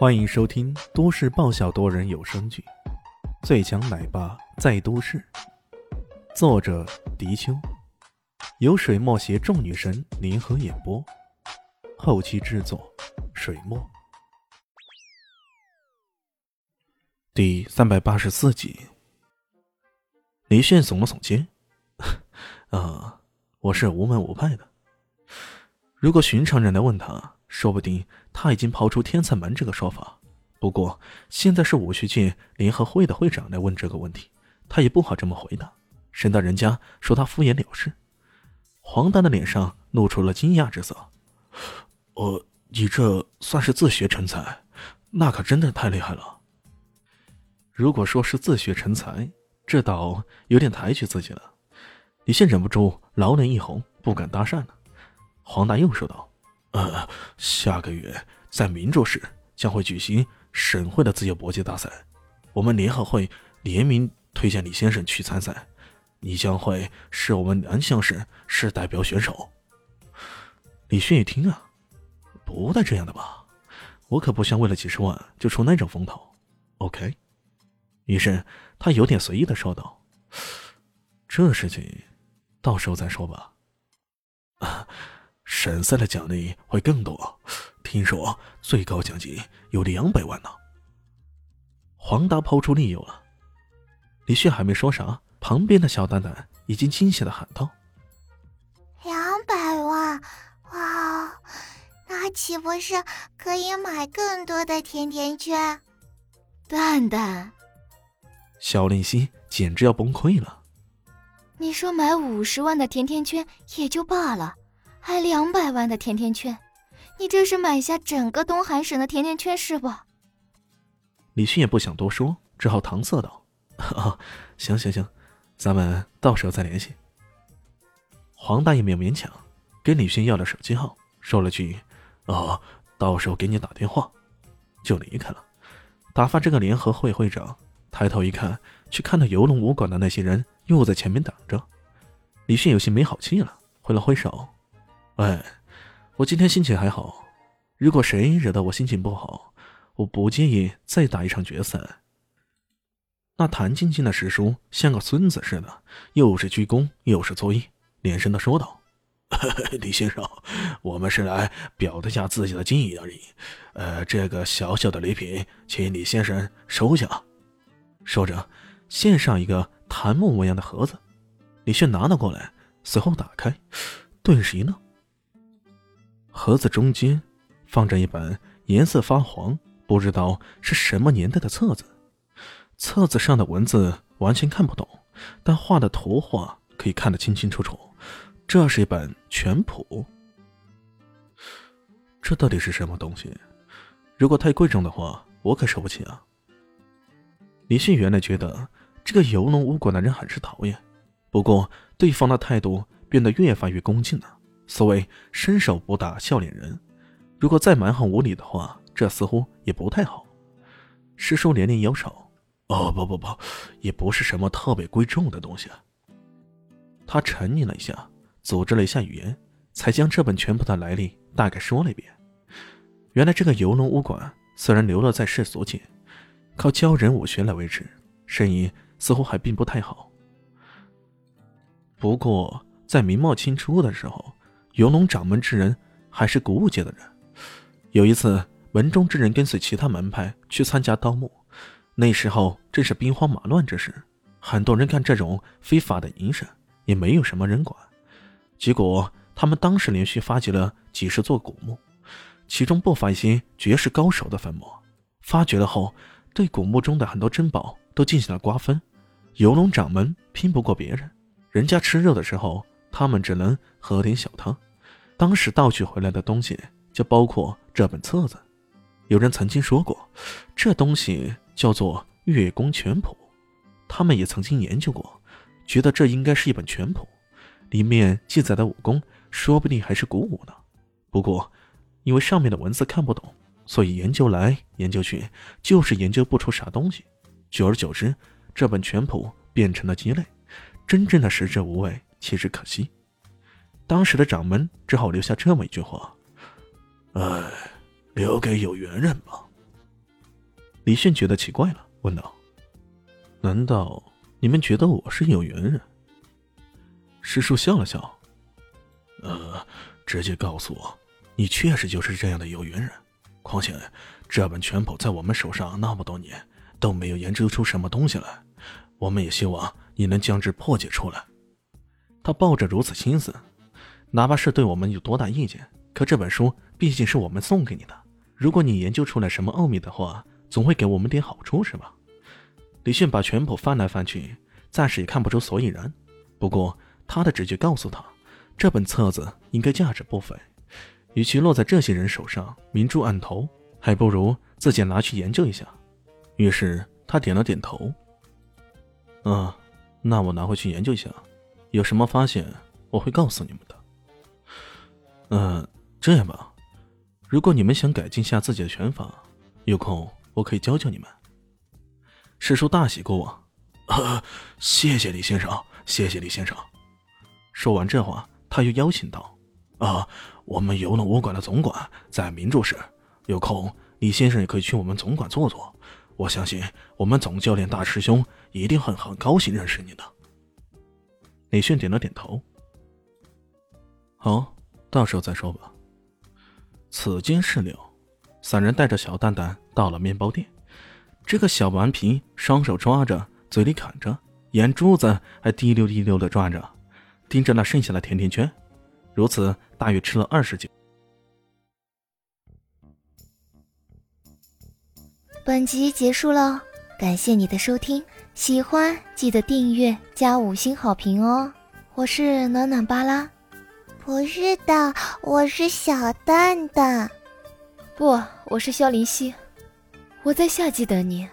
欢迎收听都市爆笑多人有声剧《最强奶爸在都市》，作者：迪秋，由水墨携众女神联合演播，后期制作：水墨。第三百八十四集，李炫耸了耸肩：“啊，我是无门无派的。如果寻常人来问他。”说不定他已经抛出天才门这个说法，不过现在是武学界联合会的会长来问这个问题，他也不好这么回答，省得人家说他敷衍了事。黄丹的脸上露出了惊讶之色：“哦，你这算是自学成才？那可真的太厉害了。如果说是自学成才，这倒有点抬举自己了。”李现忍不住老脸一红，不敢搭讪了。黄丹又说道。呃，下个月在明州市将会举行省会的自由搏击大赛，我们联合会联名推荐李先生去参赛，你将会是我们南乡市市代表选手。李迅一听啊，不带这样的吧？我可不想为了几十万就出那种风头。OK，于是他有点随意的说道：“这事情到时候再说吧。”啊。省赛的奖励会更多，听说最高奖金有两百万呢。黄达抛出理由了，李旭还没说啥，旁边的小蛋蛋已经惊喜的喊道：“两百万，哇，那岂不是可以买更多的甜甜圈？”蛋蛋，小林心简直要崩溃了。你说买五十万的甜甜圈也就罢了。还两百万的甜甜圈，你这是买下整个东海省的甜甜圈是不？李迅也不想多说，只好搪塞道：“行行行，咱们到时候再联系。”黄大爷没有勉强，跟李迅要了手机号，说了句：“哦，到时候给你打电话。”就离开了。打发这个联合会会长，抬头一看，却看到游龙武馆的那些人又在前面等着。李迅有些没好气了，挥了挥手。哎，我今天心情还好。如果谁惹得我心情不好，我不介意再打一场决赛。那谭晶晶的师叔像个孙子似的，又是鞠躬又是作揖，连声的说道：“ 李先生，我们是来表达下自己的敬意而已。呃，这个小小的礼品，请李先生收下。”说着，献上一个檀木模样的盒子。李炫拿了过来，随后打开，顿时一愣。盒子中间放着一本颜色发黄、不知道是什么年代的册子，册子上的文字完全看不懂，但画的图画可以看得清清楚楚。这是一本全谱，这到底是什么东西？如果太贵重的话，我可收不起啊！李迅原来觉得这个游龙武馆的人很是讨厌，不过对方的态度变得越发越恭敬了。所谓伸手不打笑脸人，如果再蛮横无理的话，这似乎也不太好。师叔连连摇手：“哦，不不不，也不是什么特别贵重的东西。”他沉吟了一下，组织了一下语言，才将这本全部的来历大概说了一遍。原来这个游龙武馆虽然流落在世俗界，靠教人武学来维持，生意似乎还并不太好。不过在明末清初的时候。游龙掌门之人还是古武界的人。有一次，门中之人跟随其他门派去参加盗墓，那时候正是兵荒马乱之时，很多人干这种非法的营生，也没有什么人管。结果，他们当时连续发掘了几十座古墓，其中不乏一些绝世高手的坟墓。发掘了后，对古墓中的很多珍宝都进行了瓜分。游龙掌门拼不过别人，人家吃肉的时候。他们只能喝点小汤。当时盗取回来的东西就包括这本册子。有人曾经说过，这东西叫做《月宫全谱》。他们也曾经研究过，觉得这应该是一本全谱，里面记载的武功说不定还是古武呢。不过，因为上面的文字看不懂，所以研究来研究去就是研究不出啥东西。久而久之，这本全谱变成了鸡肋，真正的食之无味。岂止可惜！当时的掌门只好留下这么一句话：“哎，留给有缘人吧。”李迅觉得奇怪了，问道：“难道你们觉得我是有缘人？”师叔笑了笑：“呃，直接告诉我，你确实就是这样的有缘人。况且这本拳谱在我们手上那么多年都没有研究出什么东西来，我们也希望你能将之破解出来。”他抱着如此心思，哪怕是对我们有多大意见，可这本书毕竟是我们送给你的。如果你研究出来什么奥秘的话，总会给我们点好处，是吧？李迅把拳谱翻来翻去，暂时也看不出所以然。不过他的直觉告诉他，这本册子应该价值不菲，与其落在这些人手上明珠暗投，还不如自己拿去研究一下。于是他点了点头。嗯，那我拿回去研究一下。有什么发现，我会告诉你们的。嗯，这样吧，如果你们想改进下自己的拳法，有空我可以教教你们。师叔大喜过望，谢谢李先生，谢谢李先生。说完这话，他又邀请道：“啊，我们游龙武馆的总管在明珠市，有空李先生也可以去我们总馆坐坐。我相信我们总教练大师兄一定会很高兴认识你的。”李迅点了点头。好，到时候再说吧。此间是柳，三人带着小蛋蛋到了面包店。这个小顽皮双手抓着，嘴里啃着，眼珠子还滴溜滴溜的转着，盯着那剩下的甜甜圈。如此，大约吃了二十几。本集结束了，感谢你的收听。喜欢记得订阅加五星好评哦！我是暖暖巴拉，不是的，我是小蛋蛋，不，我是萧林希，我在夏季等你。